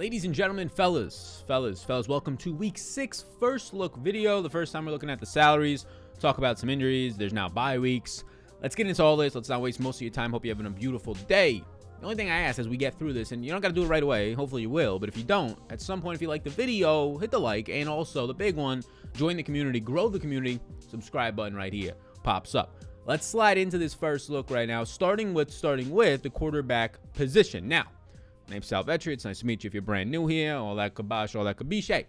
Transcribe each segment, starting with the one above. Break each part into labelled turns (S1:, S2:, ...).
S1: Ladies and gentlemen, fellas, fellas, fellas, welcome to week six first look video. The first time we're looking at the salaries, talk about some injuries. There's now bye weeks. Let's get into all this. Let's not waste most of your time. Hope you're having a beautiful day. The only thing I ask as we get through this, and you don't got to do it right away, hopefully you will, but if you don't, at some point, if you like the video, hit the like, and also the big one, join the community, grow the community, subscribe button right here pops up. Let's slide into this first look right now, starting with starting with the quarterback position. Now, name's Sal Vetri. It's nice to meet you if you're brand new here. All that kabosh, all that kabiche.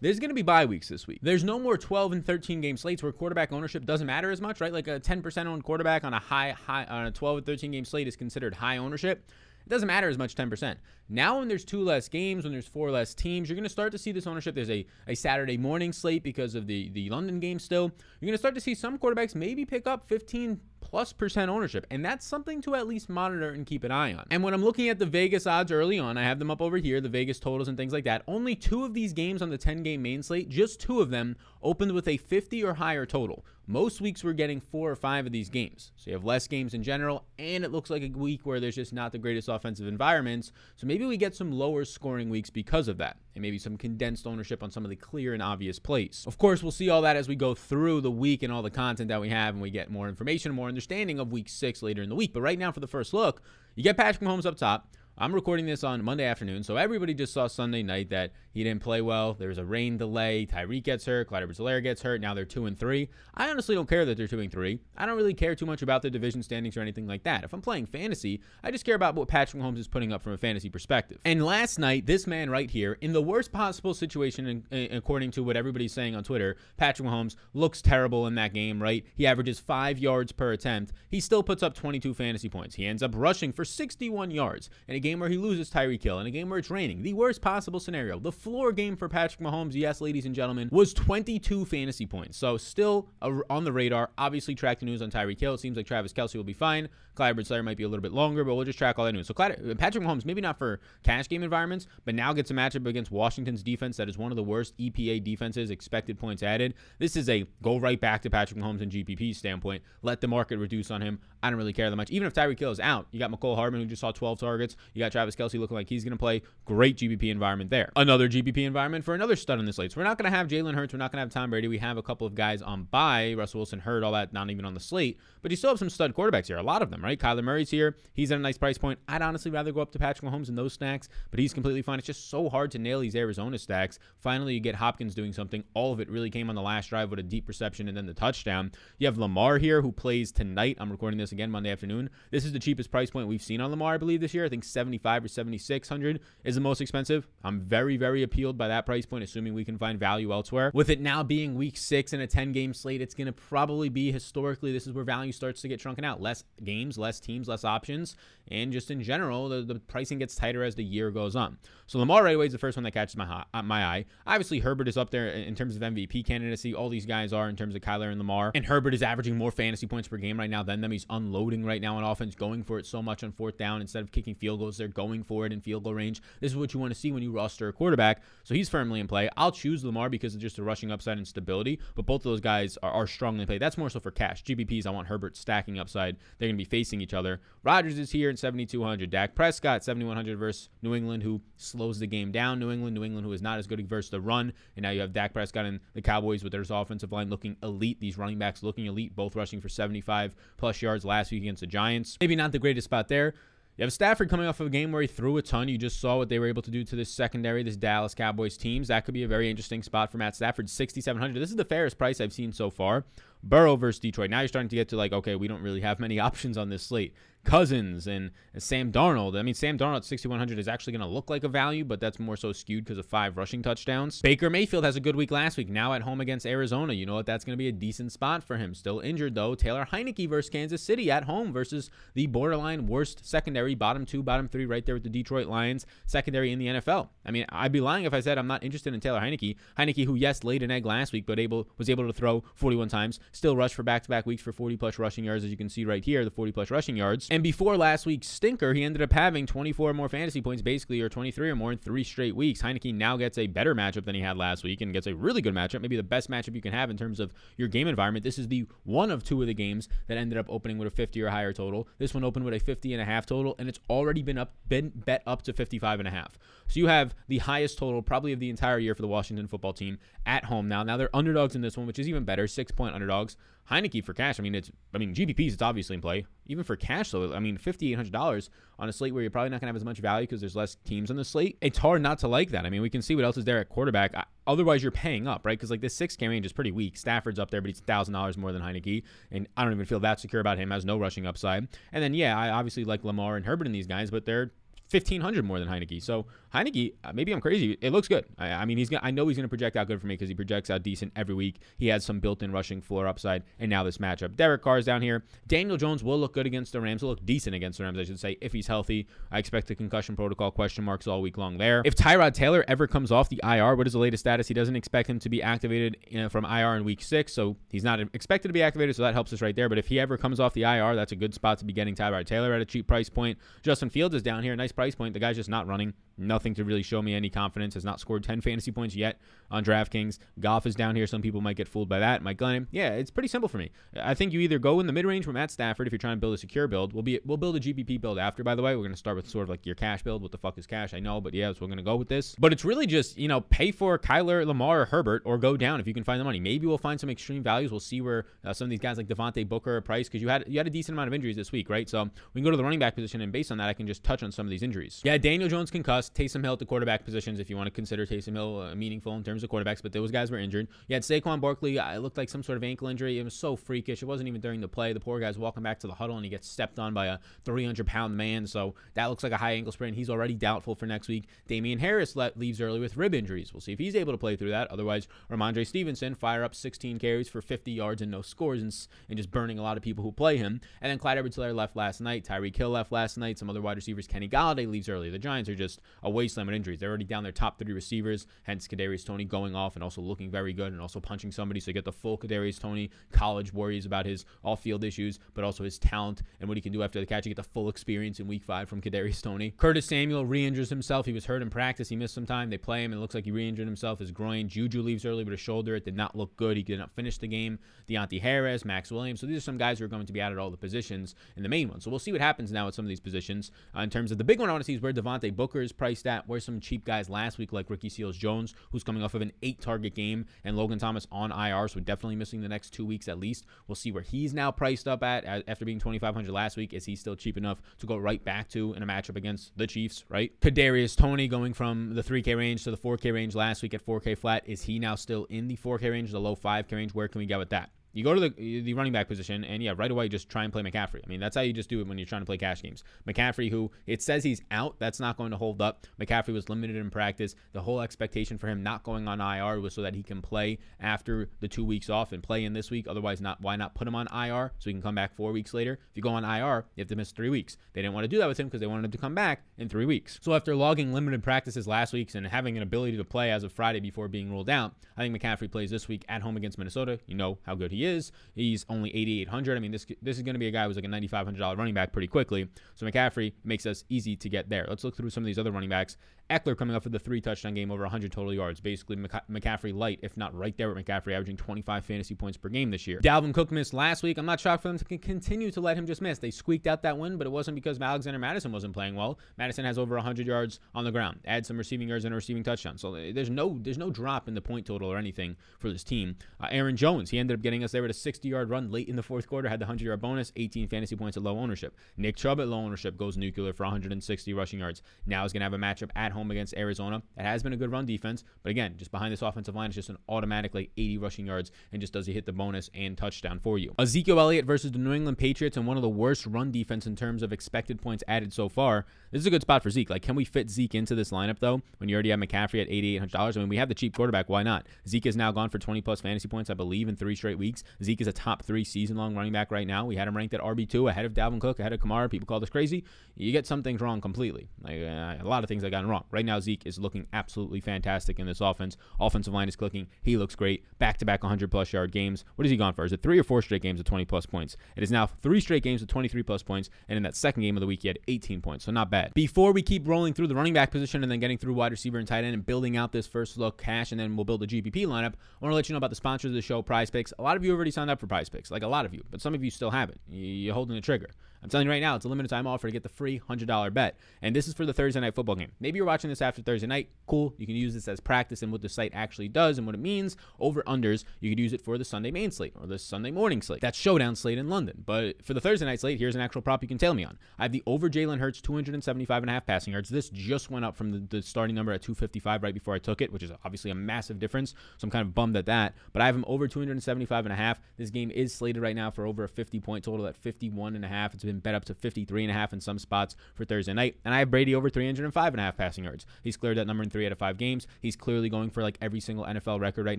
S1: There's going to be bye weeks this week. There's no more 12 and 13 game slates where quarterback ownership doesn't matter as much, right? Like a 10% owned quarterback on a high, high on a 12 and 13 game slate is considered high ownership. It doesn't matter as much 10%. Now, when there's two less games, when there's four less teams, you're going to start to see this ownership. There's a, a Saturday morning slate because of the, the London game still. You're going to start to see some quarterbacks maybe pick up 15 plus percent ownership. And that's something to at least monitor and keep an eye on. And when I'm looking at the Vegas odds early on, I have them up over here, the Vegas totals and things like that. Only two of these games on the 10 game main slate, just two of them opened with a 50 or higher total. Most weeks we're getting four or five of these games. So you have less games in general, and it looks like a week where there's just not the greatest offensive environments. So maybe we get some lower scoring weeks because of that, and maybe some condensed ownership on some of the clear and obvious plays. Of course, we'll see all that as we go through the week and all the content that we have, and we get more information, more understanding of week six later in the week. But right now, for the first look, you get Patrick Mahomes up top. I'm recording this on Monday afternoon, so everybody just saw Sunday night that he didn't play well. There was a rain delay. Tyreek gets hurt. Clyde edwards gets hurt. Now they're two and three. I honestly don't care that they're two and three. I don't really care too much about the division standings or anything like that. If I'm playing fantasy, I just care about what Patrick Mahomes is putting up from a fantasy perspective. And last night, this man right here, in the worst possible situation, according to what everybody's saying on Twitter, Patrick Mahomes looks terrible in that game. Right? He averages five yards per attempt. He still puts up 22 fantasy points. He ends up rushing for 61 yards. in a game where he loses Tyreek Hill, in a game where it's raining, the worst possible scenario, the floor game for Patrick Mahomes, yes, ladies and gentlemen, was 22 fantasy points. So still on the radar. Obviously, track the news on Tyreek Hill. It seems like Travis Kelce will be fine. Clyde Slayer might be a little bit longer, but we'll just track all that news. So Clyde, uh, Patrick Mahomes, maybe not for cash game environments, but now gets a matchup against Washington's defense that is one of the worst EPA defenses, expected points added. This is a go right back to Patrick Mahomes and GPP standpoint. Let the market reduce on him. I don't really care that much. Even if Tyreek Hill is out, you got Mecole Hardman who just saw 12 targets. You got Travis Kelce looking like he's going to play. Great GPP environment there. Another GPP environment for another stud on this slate. So we're not going to have Jalen Hurts. We're not going to have Tom Brady. We have a couple of guys on bye. Russell Wilson hurt, all that, not even on the slate. But you still have some stud quarterbacks here. A lot of them, right? Kyler Murray's here. He's at a nice price point. I'd honestly rather go up to Patrick Mahomes in those stacks, but he's completely fine. It's just so hard to nail these Arizona stacks. Finally, you get Hopkins doing something. All of it really came on the last drive with a deep reception and then the touchdown. You have Lamar here who plays tonight. I'm recording this again Monday afternoon. This is the cheapest price point we've seen on Lamar, I believe, this year. I think 75 or 7600 is the most expensive. I'm very, very appealed by that price point, assuming we can find value elsewhere. With it now being week six and a 10 game slate, it's going to probably be historically, this is where value starts to get shrunken out. Less games, less teams, less options. And just in general, the, the pricing gets tighter as the year goes on. So Lamar right away is the first one that catches my, my eye. Obviously, Herbert is up there in terms of MVP candidacy. All these guys are in terms of Kyler and Lamar. And Herbert is averaging more fantasy points per game right now than them. He's unloading right now on offense, going for it so much on fourth down instead of kicking field goals. They're going for it in field goal range. This is what you want to see when you roster a quarterback. So he's firmly in play. I'll choose Lamar because of just the rushing upside and stability, but both of those guys are, are strongly in play. That's more so for cash. GPPs, I want Herbert stacking upside. They're going to be facing each other. Rodgers is here in 7,200. Dak Prescott, 7,100 versus New England, who slows the game down. New England, New England, who is not as good versus the run. And now you have Dak Prescott and the Cowboys with their offensive line looking elite. These running backs looking elite, both rushing for 75 plus yards last week against the Giants. Maybe not the greatest spot there. You have Stafford coming off of a game where he threw a ton. You just saw what they were able to do to this secondary, this Dallas Cowboys teams. That could be a very interesting spot for Matt Stafford. 6,700. This is the fairest price I've seen so far. Burrow versus Detroit. Now you're starting to get to like, okay, we don't really have many options on this slate. Cousins and, Sam Darnold. I mean, Sam Darnold at 6,100 is actually going to look like a value, but that's more so skewed because of five rushing touchdowns. Baker Mayfield has a good week last week. Now at home against Arizona. You know what? That's going to be a decent spot for him. Still injured, though. Taylor Heinicke versus Kansas City at home versus the borderline worst secondary, bottom two, bottom three, right there with the Detroit Lions secondary in the NFL. I mean, I'd be lying if I said I'm not interested in Taylor Heinicke. Heinicke, who, yes, laid an egg last week, but able was able to throw 41 times, still rushed for back to back weeks for 40 plus rushing yards, as you can see right here, the 40 plus rushing yards. And before last week's stinker, he ended up having 24 or more fantasy points, basically, or 23 or more in three straight weeks. Heinicke now gets a better matchup than he had last week and gets a really good matchup, maybe the best matchup you can have in terms of your game environment. This is the one of two of the games that ended up opening with a 50 or higher total. This one opened with a 50 and a half total, and it's already been up been bet up to 55 and a half. So you have the highest total probably of the entire year for the Washington football team at home now. Now they're underdogs in this one, which is even better, six point underdogs. Heinicke for cash. I mean, it's I mean GPPs. It's obviously in play. Even for cash, though, I mean, fifty eight hundred dollars on a slate where you're probably not gonna have as much value because there's less teams on the slate. It's hard not to like that. I mean, we can see what else is there at quarterback. Otherwise, you're paying up, right? Because like this six K range is pretty weak. Stafford's up there, but he's thousand dollars more than Heinicke, and I don't even feel that secure about him. Has no rushing upside. And then yeah, I obviously like Lamar and Herbert and these guys, but they're 1500 more than Heinicke. So Heinicke, uh, maybe I'm crazy. It looks good. I, I mean, he's gonna, I know he's going to project out good for me because he projects out decent every week. He has some built-in rushing floor upside, and now this matchup. Derek Carr's down here. Daniel Jones will look good against the Rams. Will look decent against the Rams, I should say, if he's healthy. I expect the concussion protocol question marks all week long there. If Tyrod Taylor ever comes off the IR, what is the latest status? He doesn't expect him to be activated you know, from IR in week six, so he's not expected to be activated, so that helps us right there. But if he ever comes off the IR, that's a good spot to be getting Tyrod Taylor at a cheap price point. Justin Fields is down here, nice price point. The guy's just not running. Nothing to really show me any confidence. Has not scored 10 fantasy points yet on DraftKings. Goff is down here. Some people might get fooled by that. Mike Glennon. Yeah, it's pretty simple for me. I think you either go in the mid range from Matt Stafford if you're trying to build a secure build. We'll be we'll build a GPP build after. By the way, we're gonna start with sort of like your cash build. What the fuck is cash? I know, but yeah, so we're gonna go with this. But it's really just you know pay for Kyler, Lamar, or Herbert, or go down if you can find the money. Maybe we'll find some extreme values. We'll see where uh, some of these guys like Devontae Booker are priced because you had you had a decent amount of injuries this week, right? So we can go to the running back position, and based on that, I can just touch on some of these injuries. Yeah, Daniel Jones concussed. Taysom Hill at the quarterback positions if you want to consider Taysom Hill uh, meaningful in terms of quarterbacks, but those guys were injured. You had Saquon Barkley. Uh, it looked like some sort of ankle injury. It was so freakish. It wasn't even during the play. The poor guy's walking back to the huddle and he gets stepped on by a 300 pound man. So that looks like a high ankle sprain. He's already doubtful for next week. Damien Harris let, leaves early with rib injuries. We'll see if he's able to play through that. Otherwise, Rhamondre Stevenson fire up 16 carries for 50 yards and no scores and, and just burning a lot of people who play him. And then Clyde edwards left last night. Tyreek Hill left last night. Some other wide receivers. Kenny Golladay leaves early. The Giants are just a wasteland with injuries. They're already down their top three receivers. Hence Kadarius Toney going off and also looking very good and also punching somebody. So you get the full Kadarius Toney college worries about his off-field issues, but also his talent and what he can do after the catch. You get the full experience in Week Five from Kadarius Toney. Curtis Samuel re-injures himself. He was hurt in practice. He missed some time. They play him and it looks like he re-injured himself. His groin. Juju leaves early with a shoulder. It did not look good. He did not finish the game. Deonte Harris, Max Williams. So these are some guys who are going to be out at all the positions in the main one. So we'll see what happens now with some of these positions. Uh, in terms of the big one, I want to see is where Devontae Booker is priced at. Where some cheap guys last week like Ricky Seals Jones, who's coming off of an eight target game, and Logan Thomas on IR, so definitely missing the next two weeks at least. We'll see where he's now priced up at after being 2,500 last week. Is he still cheap enough to go right back to in a matchup against the Chiefs, right? Kadarius Toney going from the 3K range to the 4K range last week at 4K flat. Is he now still in the 4K range, the low 5K range? Where can we get with that? You go to the the running back position, and yeah, right away just try and play McCaffrey. I mean, that's how you just do it when you're trying to play cash games. McCaffrey, who it says he's out, that's not going to hold up. McCaffrey was limited in practice. The whole expectation for him not going on IR was so that he can play after the two weeks off and play in this week. Otherwise, not why not put him on IR so he can come back four weeks later? If you go on IR, you have to miss three weeks. They didn't want to do that with him because they wanted him to come back in three weeks. So after logging limited practices last week and having an ability to play as of Friday before being ruled out, I think McCaffrey plays this week at home against Minnesota. You know how good he is. Is he's only 8,800. I mean, this this is going to be a guy who's like a $9,500 running back pretty quickly. So McCaffrey makes us easy to get there. Let's look through some of these other running backs. Ekeler coming up with the three touchdown game over 100 total yards. Basically, McCaffrey light, if not right there with McCaffrey, averaging 25 fantasy points per game this year. Dalvin Cook missed last week. I'm not shocked for them to continue to let him just miss. They squeaked out that win, but it wasn't because Alexander Mattison wasn't playing well. Mattison has over 100 yards on the ground. Add some receiving yards and a receiving touchdown. So uh, there's no there's no drop in the point total or anything for this team. Uh, Aaron Jones, he ended up getting us there with a 60 yard run late in the fourth quarter, had the 100 yard bonus, 18 fantasy points at low ownership. Nick Chubb at low ownership goes nuclear for 160 rushing yards. Now he's going to have a matchup at home against Arizona. It has been a good run defense, but again, just behind this offensive line, it's just an automatically 80 rushing yards and just does he hit the bonus and touchdown for you. Ezekiel Elliott versus the New England Patriots and one of the worst run defense in terms of expected points added so far. This is a good spot for Zeke. Like, can we fit Zeke into this lineup though? When you already have McCaffrey at $8,800, I mean, we have the cheap quarterback. Why not? Zeke is now gone for 20 plus fantasy points, I believe, in three straight weeks. Zeke is a top three season long running back right now. We had him ranked at RB2 ahead of Dalvin Cook, ahead of Kamara. People call this crazy. You get some things wrong completely. Like uh, a lot of things I got wrong. Right now, Zeke is looking absolutely fantastic in this offense. Offensive line is clicking. He looks great. Back to back 100 plus yard games. What has he gone for? Is it three or four straight games of 20 plus points? It is now three straight games of 23 plus points. And in that second game of the week, he had 18 points. So not bad. Before we keep rolling through the running back position and then getting through wide receiver and tight end and building out this first look cash, and then we'll build a GPP lineup, I want to let you know about the sponsors of the show, Prize Picks. A lot of you already signed up for Prize Picks, like a lot of you, but some of you still haven't. You're holding the trigger. I'm telling you right now, it's a limited time offer to get the free $100 bet. And this is for the Thursday night football game. Maybe you're watching this after Thursday night. Cool. You can use this as practice and what the site actually does and what it means. Over unders, you could use it for the Sunday main slate or the Sunday morning slate. That's showdown slate in London. But for the Thursday night slate, here's an actual prop you can tail me on. I have the over Jalen Hurts 275 and a half passing yards. This just went up from the, the starting number at 255 right before I took it, which is obviously a massive difference. So I'm kind of bummed at that. But I have him over 275 and a half. This game is slated right now for over a 50 point total at 51 and a half. It's been bet up to 53 three and a half in some spots for Thursday night. And I have Brady over 305 and a half passing yards. He's cleared that number in three out of five games. He's clearly going for like every single NFL record right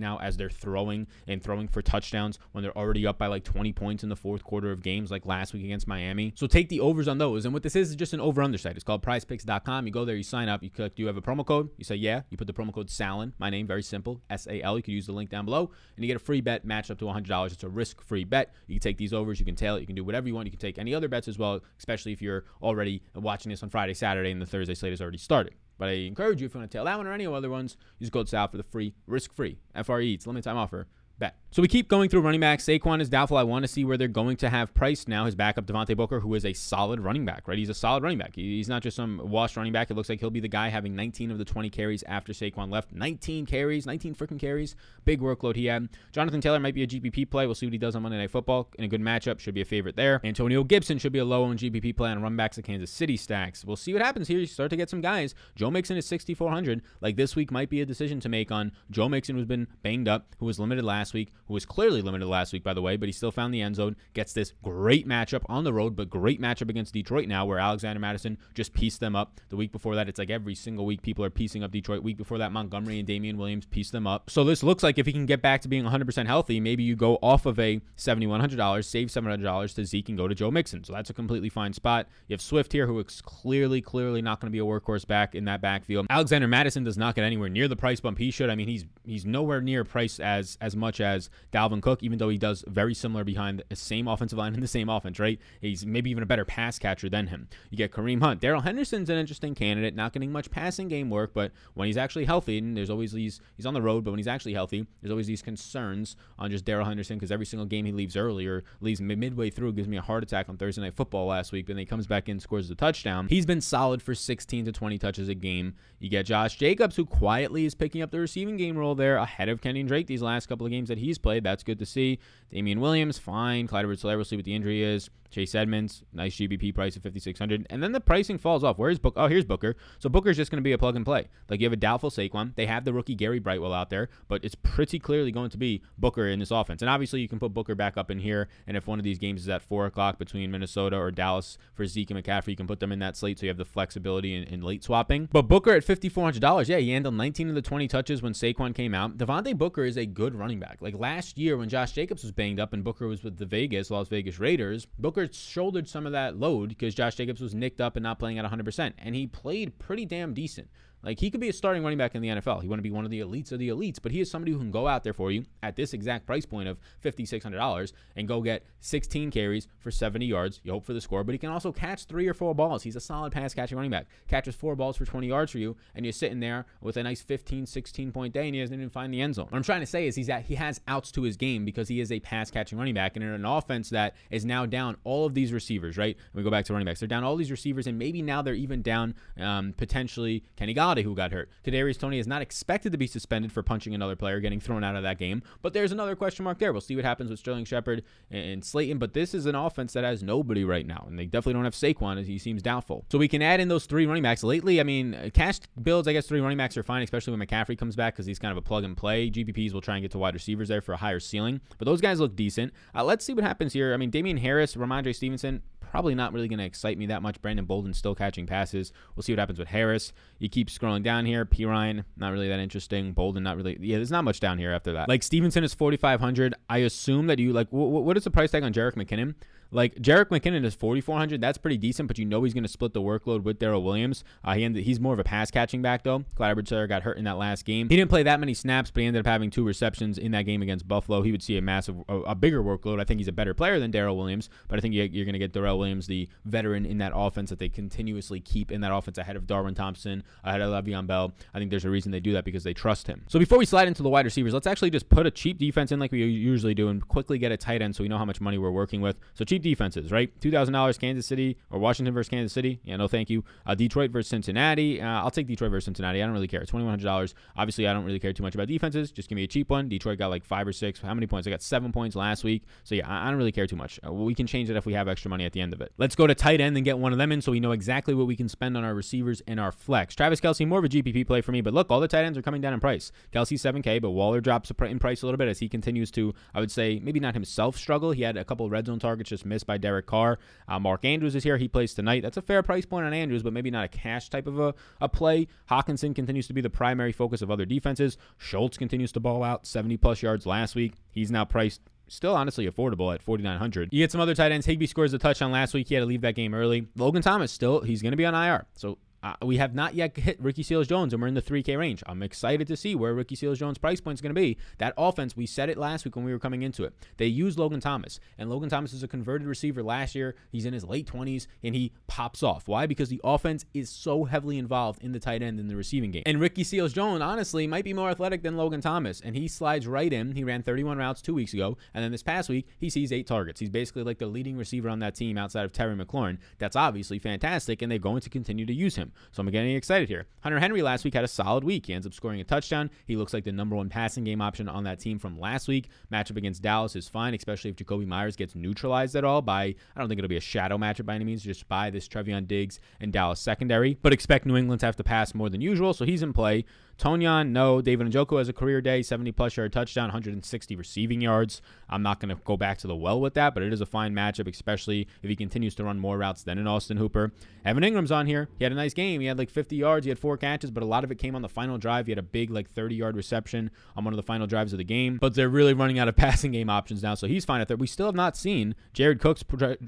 S1: now as they're throwing and throwing for touchdowns when they're already up by like 20 points in the fourth quarter of games, like last week against Miami. So take the overs on those. And what this is is just an over under site. It's called prizepicks.com. You go there, you sign up, you click, do you have a promo code? You say, yeah. You put the promo code SALON, my name, very simple, S A L. You can use the link down below, and you get a free bet matched up to $100. It's a risk free bet. You can take these overs, you can tail it, you can do whatever you want. You can take any other bets as well, especially if you're already watching this on Friday, Saturday, and the Thursday slate is already starting. But I encourage you, if you want to tail that one or any other ones, use code SAL for the free, risk free, FRE. It's limited time offer bet. So we keep going through running backs. Saquon is doubtful. I want to see where they're going to have Price now. His backup, Devontae Booker, who is a solid running back, right? He's a solid running back. He's not just some washed running back. It looks like he'll be the guy having 19 of the 20 carries after Saquon left. 19 carries, 19 freaking carries. Big workload he had. Jonathan Taylor might be a GPP play. We'll see what he does on Monday Night Football. In a good matchup, should be a favorite there. Antonio Gibson should be a low on GPP play on run backs of Kansas City stacks. We'll see what happens here. You start to get some guys. Joe Mixon is 6,400. Like this week might be a decision to make on Joe Mixon, who's been banged up, who was limited last week, who was clearly limited last week, by the way, but he still found the end zone. Gets this great matchup on the road, but great matchup against Detroit now, where Alexander Mattison just pieced them up. The week before that, it's like every single week people are piecing up Detroit. Week before that, Montgomery and Damien Williams pieced them up. So this looks like if he can get back to being 100% healthy, maybe you go off of a $7,100, save $700 to Zeke and go to Joe Mixon. So that's a completely fine spot. You have Swift here, who is clearly, clearly not going to be a workhorse back in that backfield. Alexander Mattison does not get anywhere near the price bump he should. I mean, he's he's nowhere near price as as much as Dalvin Cook, even though he does very similar behind the same offensive line in the same offense, right? He's maybe even a better pass catcher than him. You get Kareem Hunt. Darrell Henderson's an interesting candidate, not getting much passing game work, but when he's actually healthy, and there's always these, he's on the road, but when he's actually healthy, there's always these concerns on just Darrell Henderson because every single game he leaves early leaves midway through gives me a heart attack on Thursday Night Football last week, but then he comes back in, scores a touchdown. He's been solid for 16 to 20 touches a game. You get Josh Jacobs, who quietly is picking up the receiving game role there ahead of Kenyan Drake these last couple of games that he's played. That's good to see. Damien Williams, fine. Clyde Edwards we'll see what the injury is. Chase Edmonds, nice GPP price of 5600 And then the pricing falls off. Where's Book? Oh, here's Booker. So Booker's just going to be a plug and play. Like you have a doubtful Saquon. They have the rookie Gary Brightwell out there, but it's pretty clearly going to be Booker in this offense. And obviously you can put Booker back up in here. And if one of these games is at 4 o'clock between Minnesota or Dallas for Zeke and McCaffrey, you can put them in that slate so you have the flexibility in, in late swapping. But Booker at $5,400, yeah, he handled 19 of the 20 touches when Saquon came out. Devontae Booker is a good running back. Like last year when Josh Jacobs was banged up and Booker was with the Vegas, Las Vegas Raiders, Booker shouldered some of that load because Josh Jacobs was nicked up and not playing at 100%. And he played pretty damn decent. Like he could be a starting running back in the NFL. He to be one of the elites of the elites, but he is somebody who can go out there for you at this exact price point of fifty six hundred dollars and go get sixteen carries for seventy yards. You hope for the score, but he can also catch three or four balls. He's a solid pass catching running back. Catches four balls for twenty yards for you, and you're sitting there with a nice 15, 16 point day, and he doesn't even find the end zone. What I'm trying to say is he's at he has outs to his game because he is a pass catching running back, and in an offense that is now down all of these receivers. Right? And we go back to running backs. They're down all these receivers, and maybe now they're even down um, potentially Kenny Golladay, who got hurt. Kadarius Toney is not expected to be suspended for punching another player, getting thrown out of that game. But there's another question mark there. We'll see what happens with Sterling Shepard and Slayton. But this is an offense that has nobody right now, and they definitely don't have Saquon as he seems doubtful. So we can add in those three running backs. Lately, I mean, cash builds, I guess three running backs are fine, especially when McCaffrey comes back because he's kind of a plug and play. GPPs will try and get to wide receivers there for a higher ceiling. But those guys look decent. Uh, let's see what happens here. I mean, Damien Harris, Rhamondre Stevenson, probably not really going to excite me that much. Brandon Bolden still catching passes. We'll see what happens with Harris. You keep scrolling down here. Perine, not really that interesting. Bolden, not really. Yeah, there's not much down here after that. Like Stevenson is 4,500. I assume that you like. what is the price tag on Jerick McKinnon? Like Jerick McKinnon is 4,400. That's pretty decent, but you know he's going to split the workload with Darrel Williams. Uh, he ended, he's more of a pass catching back though. Clyde got hurt in that last game. He didn't play that many snaps, but he ended up having two receptions in that game against Buffalo. He would see a massive, a, a bigger workload. I think he's a better player than Darrel Williams, but I think you're going to get Darrel Williams, the veteran in that offense that they continuously keep in that offense ahead of Darwin Thompson, ahead of Le'Veon Bell. I think there's a reason they do that because they trust him. So before we slide into the wide receivers, let's actually just put a cheap defense in like we usually do and quickly get a tight end so we know how much money we're working with. So cheap defenses, right? $2,000 Kansas City or Washington versus Kansas City. Yeah, no, thank you. Uh, Detroit versus Cincinnati. Uh, I'll take Detroit versus Cincinnati. I don't really care. $2,100. Obviously, I don't really care too much about defenses. Just give me a cheap one. Detroit got like five or six. How many points? I got seven points last week. So, yeah, I, I don't really care too much. Uh, we can change it if we have extra money at the end of it. Let's go to tight end and get one of them in so we know exactly what we can spend on our receivers and our flex. Travis Kelce, more of a GPP play for me, but look, all the tight ends are coming down in price. Kelce 7K, but Waller drops in price a little bit as he continues to, I would say, maybe not himself struggle. He had a couple red zone targets just missed by Derek Carr. Uh, Mark Andrews is here. He plays tonight. That's a fair price point on Andrews, but maybe not a cash type of a, a play. Hockenson continues to be the primary focus of other defenses. Schultz continues to ball out 70 plus yards last week. He's now priced still honestly affordable at 4900 you get some other tight ends Higbee scores a touchdown last week he had to leave that game early logan thomas still he's going to be on ir so uh, we have not yet hit Ricky Seals Jones, and we're in the 3K range. I'm excited to see where Ricky Seals Jones' price point is going to be. That offense, we said it last week when we were coming into it. They use Logan Thomas, and Logan Thomas is a converted receiver last year. He's in his late 20s, and he pops off. Why? Because the offense is so heavily involved in the tight end in the receiving game. And Ricky Seals Jones, honestly, might be more athletic than Logan Thomas, and he slides right in. He ran 31 routes two weeks ago, and then this past week, he sees eight targets. He's basically like the leading receiver on that team outside of Terry McLaurin. That's obviously fantastic, and they're going to continue to use him. So I'm getting excited here. Hunter Henry last week had a solid week. He ends up scoring a touchdown. He looks like the number one passing game option on that team from last week. Matchup against Dallas is fine, especially if Jakobi Meyers gets neutralized at all by, I don't think it'll be a shadow matchup by any means, just by this Trevon Diggs and Dallas secondary. But expect New England to have to pass more than usual, so he's in play. Tonyan, no. David Njoku has a career day, 70 plus yard touchdown, 160 receiving yards. I'm not going to go back to the well with that, but it is a fine matchup, especially if he continues to run more routes than an Austin Hooper. Evan Engram's on here. He had a nice game. He had like 50 yards. He had four catches, but a lot of it came on the final drive. He had a big like 30 yard reception on one of the final drives of the game. But they're really running out of passing game options now, so he's fine at there. We still have not seen Jared Cook's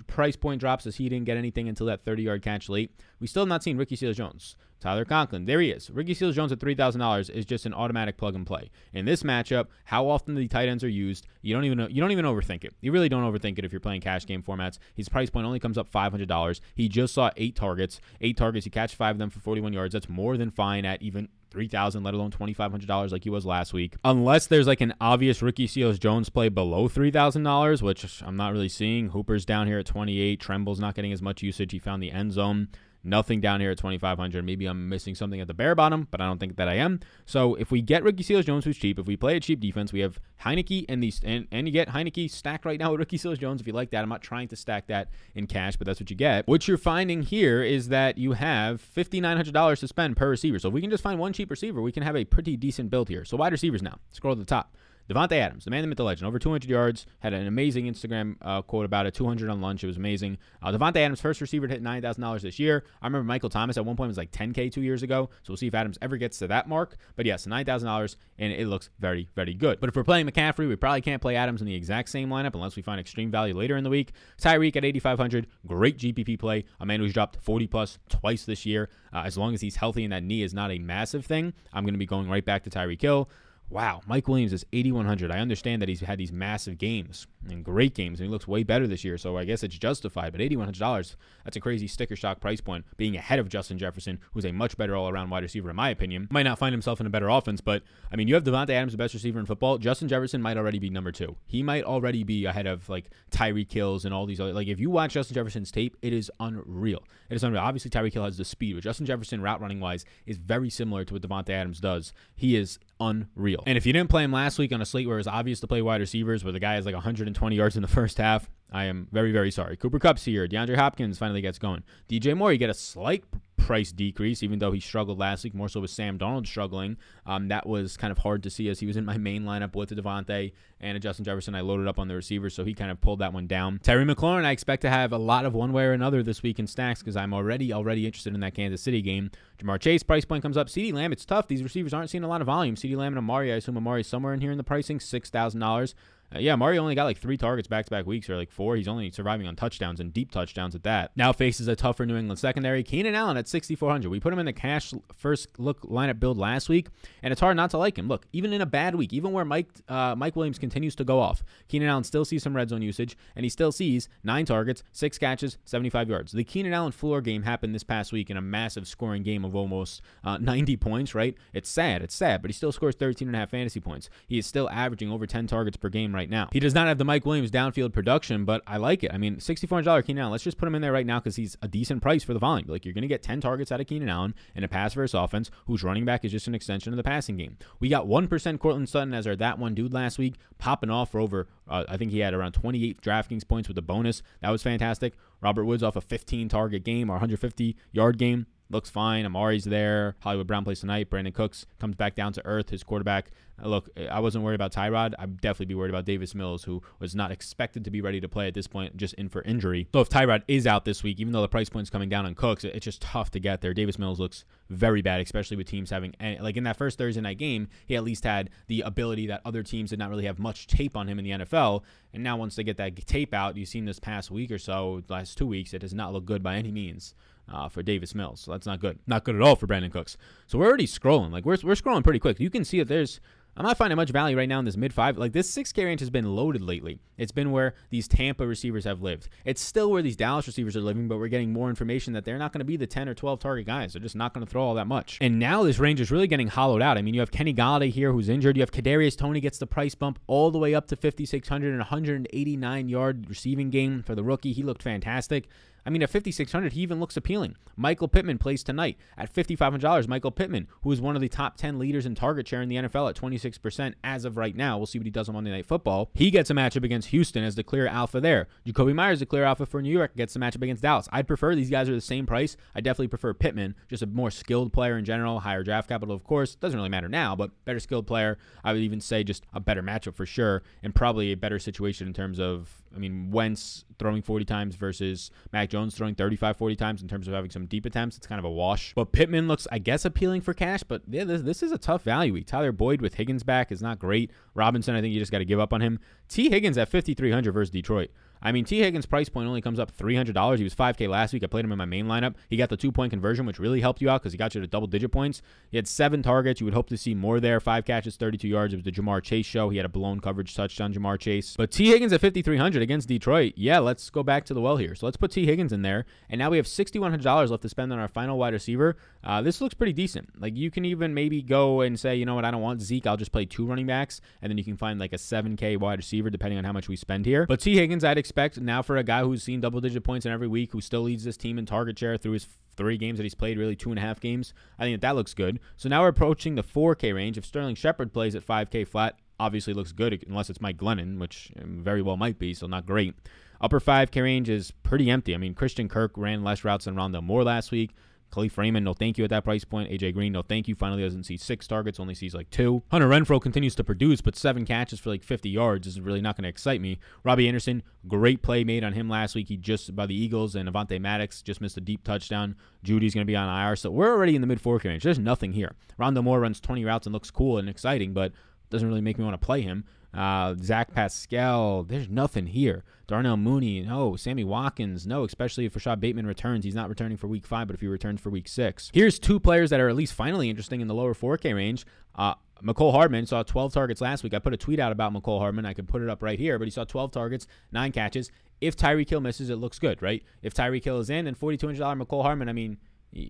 S1: price point drops as he didn't get anything until that 30 yard catch late. We still have not seen Ricky Seals Jones. Tyler Conklin, there he is. Ricky Seals Jones at $3,000 is just an automatic plug and play. In this matchup, how often the tight ends are used, you don't even you don't even overthink it. You really don't overthink it if you're playing cash game formats. His price point only comes up $500. He just saw eight targets. Eight targets, he catch five of them for 41 yards. That's more than fine at even 3000 let alone $2500 like he was last week unless there's like an obvious Ricky Seals Jones play below $3000 which I'm not really seeing Hooper's down here at 28 Tremble's not getting as much usage he found the end zone Nothing down here at 2,500. Maybe I'm missing something at the bare bottom, but I don't think that I am. So if we get Ricky Seals Jones, who's cheap, if we play a cheap defense, we have Heinicke and these, and, and you get Heinicke stacked right now with Ricky Seals Jones. If you like that, I'm not trying to stack that in cash, but that's what you get. What you're finding here is that you have $5,900 to spend per receiver. So if we can just find one cheap receiver, we can have a pretty decent build here. So wide receivers now. Scroll to the top. Davante Adams, the man, the myth, the legend, over 200 yards, had an amazing Instagram uh, quote about it, 200 on lunch. It was amazing. Uh, Davante Adams, first receiver to hit $9,000 this year. I remember Michael Thomas at one point was like 10K two years ago. So we'll see if Adams ever gets to that mark. But yes, $9,000, and it looks very, very good. But if we're playing McCaffrey, we probably can't play Adams in the exact same lineup unless we find extreme value later in the week. Tyreek at 8,500, great GPP play. A man who's dropped 40 plus twice this year. Uh, as long as he's healthy and that knee is not a massive thing, I'm going to be going right back to Tyreek Hill. Wow, Mike Williams is 8,100. I understand that he's had these massive games and great games, and he looks way better this year, so I guess it's justified. But $8,100, that's a crazy sticker shock price point, being ahead of Justin Jefferson, who's a much better all around wide receiver, in my opinion. Might not find himself in a better offense, but I mean, you have Davante Adams, the best receiver in football. Justin Jefferson might already be number two. He might already be ahead of like Tyree Hills and all these other. Like, if you watch Justin Jefferson's tape, it is unreal. It is unreal. Obviously, Tyree Hill has the speed, but Justin Jefferson, route running wise, is very similar to what Davante Adams does. He is unreal. And if you didn't play him last week on a slate where it was obvious to play wide receivers, where the guy has like 120 yards in the first half, I am very, very sorry. Cooper Kupp's here. DeAndre Hopkins finally gets going. DJ Moore, you get a slight price decrease, even though he struggled last week, more so with Sam Darnold struggling. Um, that was kind of hard to see as he was in my main lineup with Davante and a Justin Jefferson. I loaded up on the receiver, so he kind of pulled that one down. Terry McLaurin, I expect to have a lot of one way or another this week in stacks because I'm already already interested in that Kansas City game. Ja'Marr Chase price point comes up. CeeDee Lamb, it's tough. These receivers aren't seeing a lot of volume. CeeDee Lamb and Amari, I assume Amari's somewhere in here in the pricing, six thousand dollars. Uh, yeah, Mario only got like three targets back to back weeks or like four. He's only surviving on touchdowns and deep touchdowns at that. Now faces a tougher New England secondary. Keenan Allen at 6,400. We put him in the cash first look lineup build last week, and it's hard not to like him. Look, even in a bad week, even where Mike uh, Mike Williams continues to go off, Keenan Allen still sees some red zone usage, and he still sees nine targets, six catches, 75 yards. The Keenan Allen floor game happened this past week in a massive scoring game of almost uh, 90 points, right? It's sad. It's sad, but he still scores 13 and a half fantasy points. He is still averaging over 10 targets per game right now. He does not have the Mike Williams downfield production, but I like it. I mean, $6,400 Keenan Allen. Let's just put him in there right now because he's a decent price for the volume. Like, you're going to get 10 targets out of Keenan Allen in a pass versus offense whose running back is just an extension of the passing game. We got 1% Courtland Sutton as our that one dude last week, popping off for over, uh, I think he had around 28 DraftKings points with a bonus. That was fantastic. Robert Woods off a 15 target game or 150 yard game looks fine. Amari's there. Hollywood Brown plays tonight. Brandin Cooks comes back down to earth. His quarterback. Uh, look, I wasn't worried about Tyrod. I'd definitely be worried about Davis Mills, who was not expected to be ready to play at this point, just in for injury. So if Tyrod is out this week, even though the price point's coming down on Cooks, it's just tough to get there. Davis Mills looks very bad, especially with teams having any, like in that first Thursday night game, he at least had the ability that other teams did not really have much tape on him in the NFL. And now once they get that tape out, you've seen this past week or so, last two weeks, it does not look good by any means uh, for Davis Mills. So that's not good. Not good at all for Brandin Cooks. So we're already scrolling. Like we're, we're scrolling pretty quick. You can see that there's I'm not finding much value right now in this mid five. Like this 6K range has been loaded lately. It's been where these Tampa receivers have lived. It's still where these Dallas receivers are living, but we're getting more information that they're not going to be the 10 or 12 target guys. They're just not going to throw all that much. And now this range is really getting hollowed out. I mean, you have Kenny Golladay here who's injured. You have Kadarius Toney gets the price bump all the way up to 5600 and 189 yard receiving game for the rookie. He looked fantastic. I mean, at 5600 he even looks appealing. Michael Pittman plays tonight at $5,500. Michael Pittman, who is one of the top 10 leaders in target share in the NFL at 26% as of right now. We'll see what he does on Monday Night Football. He gets a matchup against Houston as the clear alpha there. Jakobi Meyers, the clear alpha for New York, gets the matchup against Dallas. I'd prefer these guys are the same price. I definitely prefer Pittman, just a more skilled player in general, higher draft capital, of course. Doesn't really matter now, but better skilled player. I would even say just a better matchup for sure, and probably a better situation in terms of, I mean, Wentz throwing 40 times versus Mac Jones throwing 35, 40 times in terms of having some deep attempts. It's kind of a wash. But Pittman looks, I guess, appealing for cash, but yeah, this, this is a tough value week. Tyler Boyd with Higgins back is not great. Robinson, I think you just got to give up on him. Tee Higgins at 5,300 versus Detroit. I mean, Tee Higgins' price point only comes up $300. He was 5K last week. I played him in my main lineup. He got the two point conversion, which really helped you out because he got you to double digit points. He had seven targets. You would hope to see more there. Five catches, 32 yards. It was the Ja'Marr Chase show. He had a blown coverage touchdown, Ja'Marr Chase. But Tee Higgins at 5,300 against Detroit. Yeah, let's go back to the well here. So let's put Tee Higgins in there. And now we have $6,100 left to spend on our final wide receiver. Uh, this looks pretty decent. Like you can even maybe go and say, you know what, I don't want Zeke. I'll just play two running backs. And then you can find like a 7K wide receiver depending on how much we spend here. But Tee Higgins, I'd expect now for a guy who's seen double digit points in every week, who still leads this team in target share through his three games that he's played, really two and a half games. I think that, that looks good. So now we're approaching the 4K range. If Sterling Shepard plays at 5K flat, obviously looks good, unless it's Mike Glennon, which um, very well might be, so not great. Upper 5K range is pretty empty. I mean, Christian Kirk ran less routes than Rondale Moore last week. Kalif Raymond, no thank you at that price point. AJ Green, no thank you. Finally doesn't see six targets, only sees like two. Hunter Renfrow continues to produce, but seven catches for like 50 yards is really not going to excite me. Robbie Anderson, great play made on him last week. He just by the Eagles and Avonte Maddox just missed a deep touchdown. Juju's going to be on IR, so we're already in the mid 4K range. There's nothing here. Rondale Moore runs 20 routes and looks cool and exciting, but doesn't really make me want to play him. Uh, Zach Pascal, there's nothing here. Darnell Mooney, no. Sammy Watkins, no. Especially if Rashod Bateman returns. He's not returning for week five, but if he returns for week six. Here's two players that are at least finally interesting in the lower 4K range. Uh, Mecole Hardman saw 12 targets last week. I put a tweet out about Mecole Hardman. I could put it up right here, but he saw 12 targets, nine catches. If Tyreek Hill misses, it looks good, right? If Tyreek Hill is in, then $4,200 Mecole Hardman, I mean,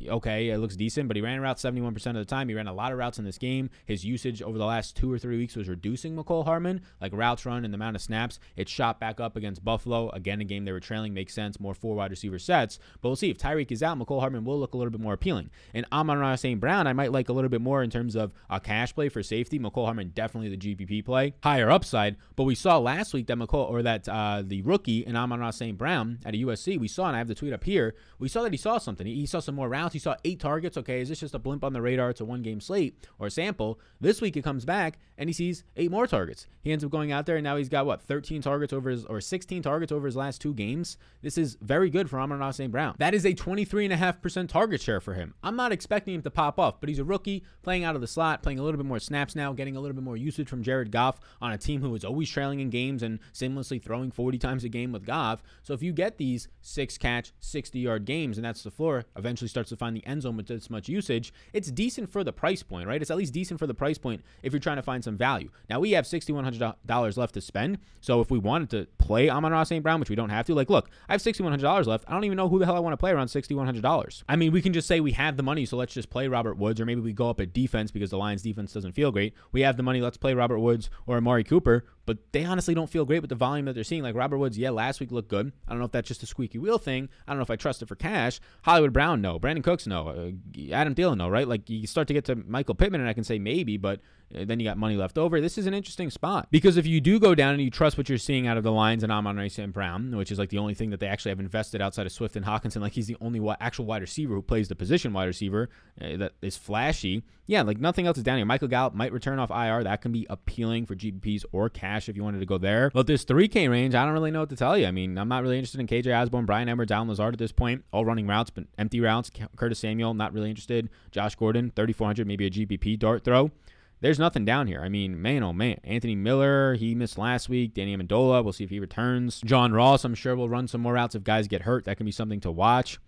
S1: okay, it looks decent, but he ran routes 71% of the time. He ran a lot of routes in this game. His usage over the last two or three weeks was reducing Mecole Hardman, like routes run and the amount of snaps. It shot back up against Buffalo. Again, a game they were trailing makes sense, more four wide receiver sets. But we'll see. If Tyreek is out, Mecole Hardman will look a little bit more appealing. And Amon-Ra St. Brown, I might like a little bit more in terms of a cash play for safety. Mecole Hardman, definitely the GPP play. Higher upside. But we saw last week that Mecole, or that uh, the rookie and Amon-Ra St. Brown at a USC, we saw, and I have the tweet up here, we saw that he saw something. He, he saw some more routes. He saw eight targets. Okay, is this just a blimp on the radar? It's a one game slate or sample. This week it comes back and he sees eight more targets. He ends up going out there and now he's got what 13 targets over his or 16 targets over his last two games. This is very good for Amon-Ra St. Brown. That is a 23.5% target share for him. I'm not expecting him to pop off, but he's a rookie playing out of the slot, playing a little bit more snaps now, getting a little bit more usage from Jared Goff on a team who is always trailing in games and seamlessly throwing 40 times a game with Goff. So if you get these six catch, 60 yard games, and that's the floor, eventually starts to find the end zone with this much usage, it's decent for the price point, right? It's at least decent for the price point if you're trying to find some value. Now we have $6,100 left to spend. So if we wanted to play Amon-Ra St. Brown, which we don't have to, like, look, I have $6,100 left. I don't even know who the hell I want to play around $6,100. I mean, we can just say we have the money, so let's just play Robert Woods, or maybe we go up at defense because the Lions defense doesn't feel great. We have the money, let's play Robert Woods or Amari Cooper, but they honestly don't feel great with the volume that they're seeing. Like Robert Woods, yeah, last week looked good. I don't know if that's just a squeaky wheel thing. I don't know if I trust it for cash. Hollywood Brown, no. Brandin Cooks, no. Uh, Adam Thielen, no, right? Like you start to get to Michael Pittman, and I can say maybe, but then you got money left over. This is an interesting spot because if you do go down and you trust what you're seeing out of the Lions and Amon-Ra St. Brown, which is like the only thing that they actually have invested outside of Swift and Hockenson, like he's the only actual wide receiver who plays the position wide receiver uh, that is flashy. Yeah, like nothing else is down here. Michael Gallup might return off IR. That can be appealing for GPPs or cash if you wanted to go there. But this 3K range, I don't really know what to tell you. I mean, I'm not really interested in KJ Osborne, Bryan Edwards, Allen Lazard at this point. All running routes, but empty routes. Curtis Samuel, not really interested. Josh Gordon, 3,400, maybe a GPP dart throw there's nothing down here. I mean, man, oh man. Anthony Miller, he missed last week. Danny Amendola, we'll see if he returns. John Ross, I'm sure will run some more routes if guys get hurt. That can be something to watch.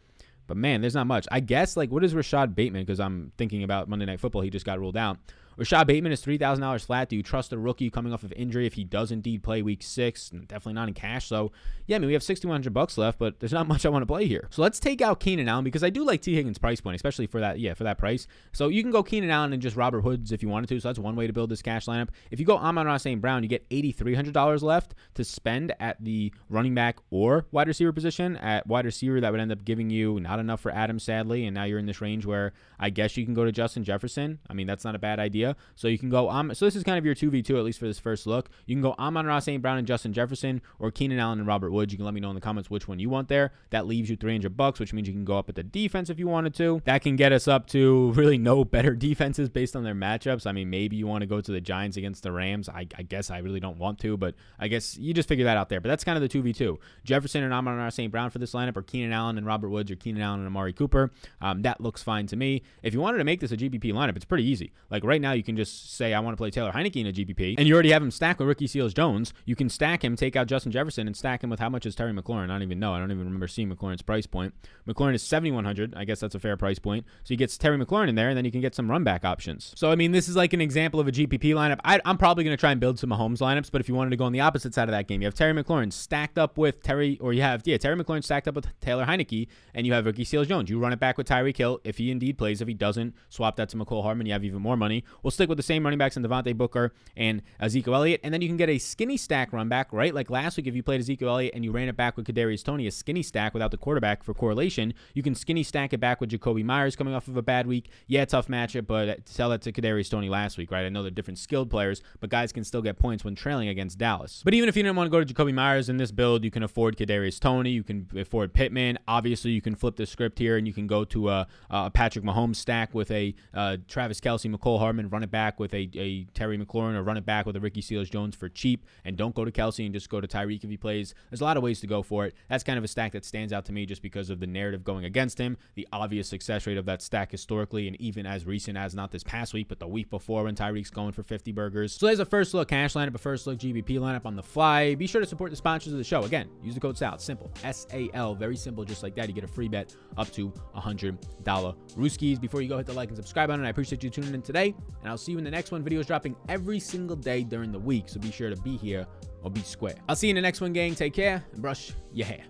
S1: But man, there's not much. I guess, like, what is Rashod Bateman? Because I'm thinking about Monday Night Football. He just got ruled out. Rashod Bateman is $3,000 flat. Do you trust a rookie coming off of injury if he does indeed play week six? Definitely not in cash. So, yeah, I mean, we have 6100 bucks left, but there's not much I want to play here. So let's take out Keenan Allen because I do like Tee Higgins' price point, especially for that, yeah, for that price. So you can go Keenan Allen and just Robert Woods if you wanted to. So that's one way to build this cash lineup. If you go Amon-Ra St. Brown, you get $8,300 left to spend at the running back or wide receiver position. At wide receiver, that would end up giving you not enough for Adam, sadly. And now you're in this range where I guess you can go to Justin Jefferson. I mean, that's not a bad idea. So you can go um, so this is kind of your 2v2 at least for this first look. You can go Amon-Ra St. Brown and Justin Jefferson or Keenan Allen and Robert Woods. You can let me know in the comments which one you want there. That leaves you 300 bucks, which means you can go up at the defense if you wanted to. That can get us up to really no better defenses based on their matchups. I mean, maybe you want to go to the Giants against the Rams. I, I guess I really don't want to, but I guess you just figure that out there. But that's kind of the 2v2. Jefferson and Amon-Ra St. Brown for this lineup or Keenan Allen and Robert Woods or Keenan Allen and Amari Cooper. Um, that looks fine to me. If you wanted to make this a GPP lineup, it's pretty easy. Like right now, you can just say, I want to play Taylor Heinicke in a GPP, and you already have him stacked with Ricky Seals Jones, you can stack him, take out Justin Jefferson, and stack him with how much is Terry McLaurin? I don't even know. I don't even remember seeing McLaurin's price point. McLaurin is 7,100. I guess that's a fair price point. So you get Terry McLaurin in there, and then you can get some run back options. So, I mean, this is like an example of a GPP lineup. I, am probably going to try and build some Mahomes lineups, but if you wanted to go on the opposite side of that game, you have Terry McLaurin stacked up with Terry, or you have, yeah, Terry McLaurin stacked up with Taylor Heinicke, and you have Ricky Seals Jones. You run it back with Tyree Hill if he indeed plays. If he doesn't, swap that to Mecole Hardman. You have even more money. We'll stick with the same running backs in Devontae Booker and Ezekiel Elliott. And then you can get a skinny stack run back, right? Like last week, if you played Ezekiel Elliott and you ran it back with Kadarius Toney, a skinny stack without the quarterback for correlation, you can skinny stack it back with Jakobi Meyers coming off of a bad week. Yeah, tough matchup, but sell it to Kadarius Toney last week, right? I know they're different skilled players, but guys can still get points when trailing against Dallas. But even if you didn't want to go to Jakobi Meyers in this build, you can afford Kadarius Toney, you can afford Pittman. Obviously, you can flip the script here and you can go to a, a Patrick Mahomes stack with a uh, Travis Kelce, Mecole Run it back with a, a Terry McLaurin, or run it back with a Ricky Seals Jones for cheap and don't go to Kelce and just go to Tyreek if he plays. There's a lot of ways to go for it. That's kind of a stack that stands out to me just because of the narrative going against him, the obvious success rate of that stack historically, and even as recent as not this past week, but the week before when Tyreek's going for 50 burgers. So there's a first look cash lineup, a first look GPP lineup on the fly. Be sure to support the sponsors of the show. Again, use the code SAL. simple. S A L. Very simple, just like that. You get a free bet up to $100 Rooskies. Before you go, hit the like and subscribe button. I appreciate you tuning in today, and I'll see you in the next one. Videos dropping every single day during the week, so be sure to be here or be square. I'll see you in the next one, gang. Take care and brush your hair.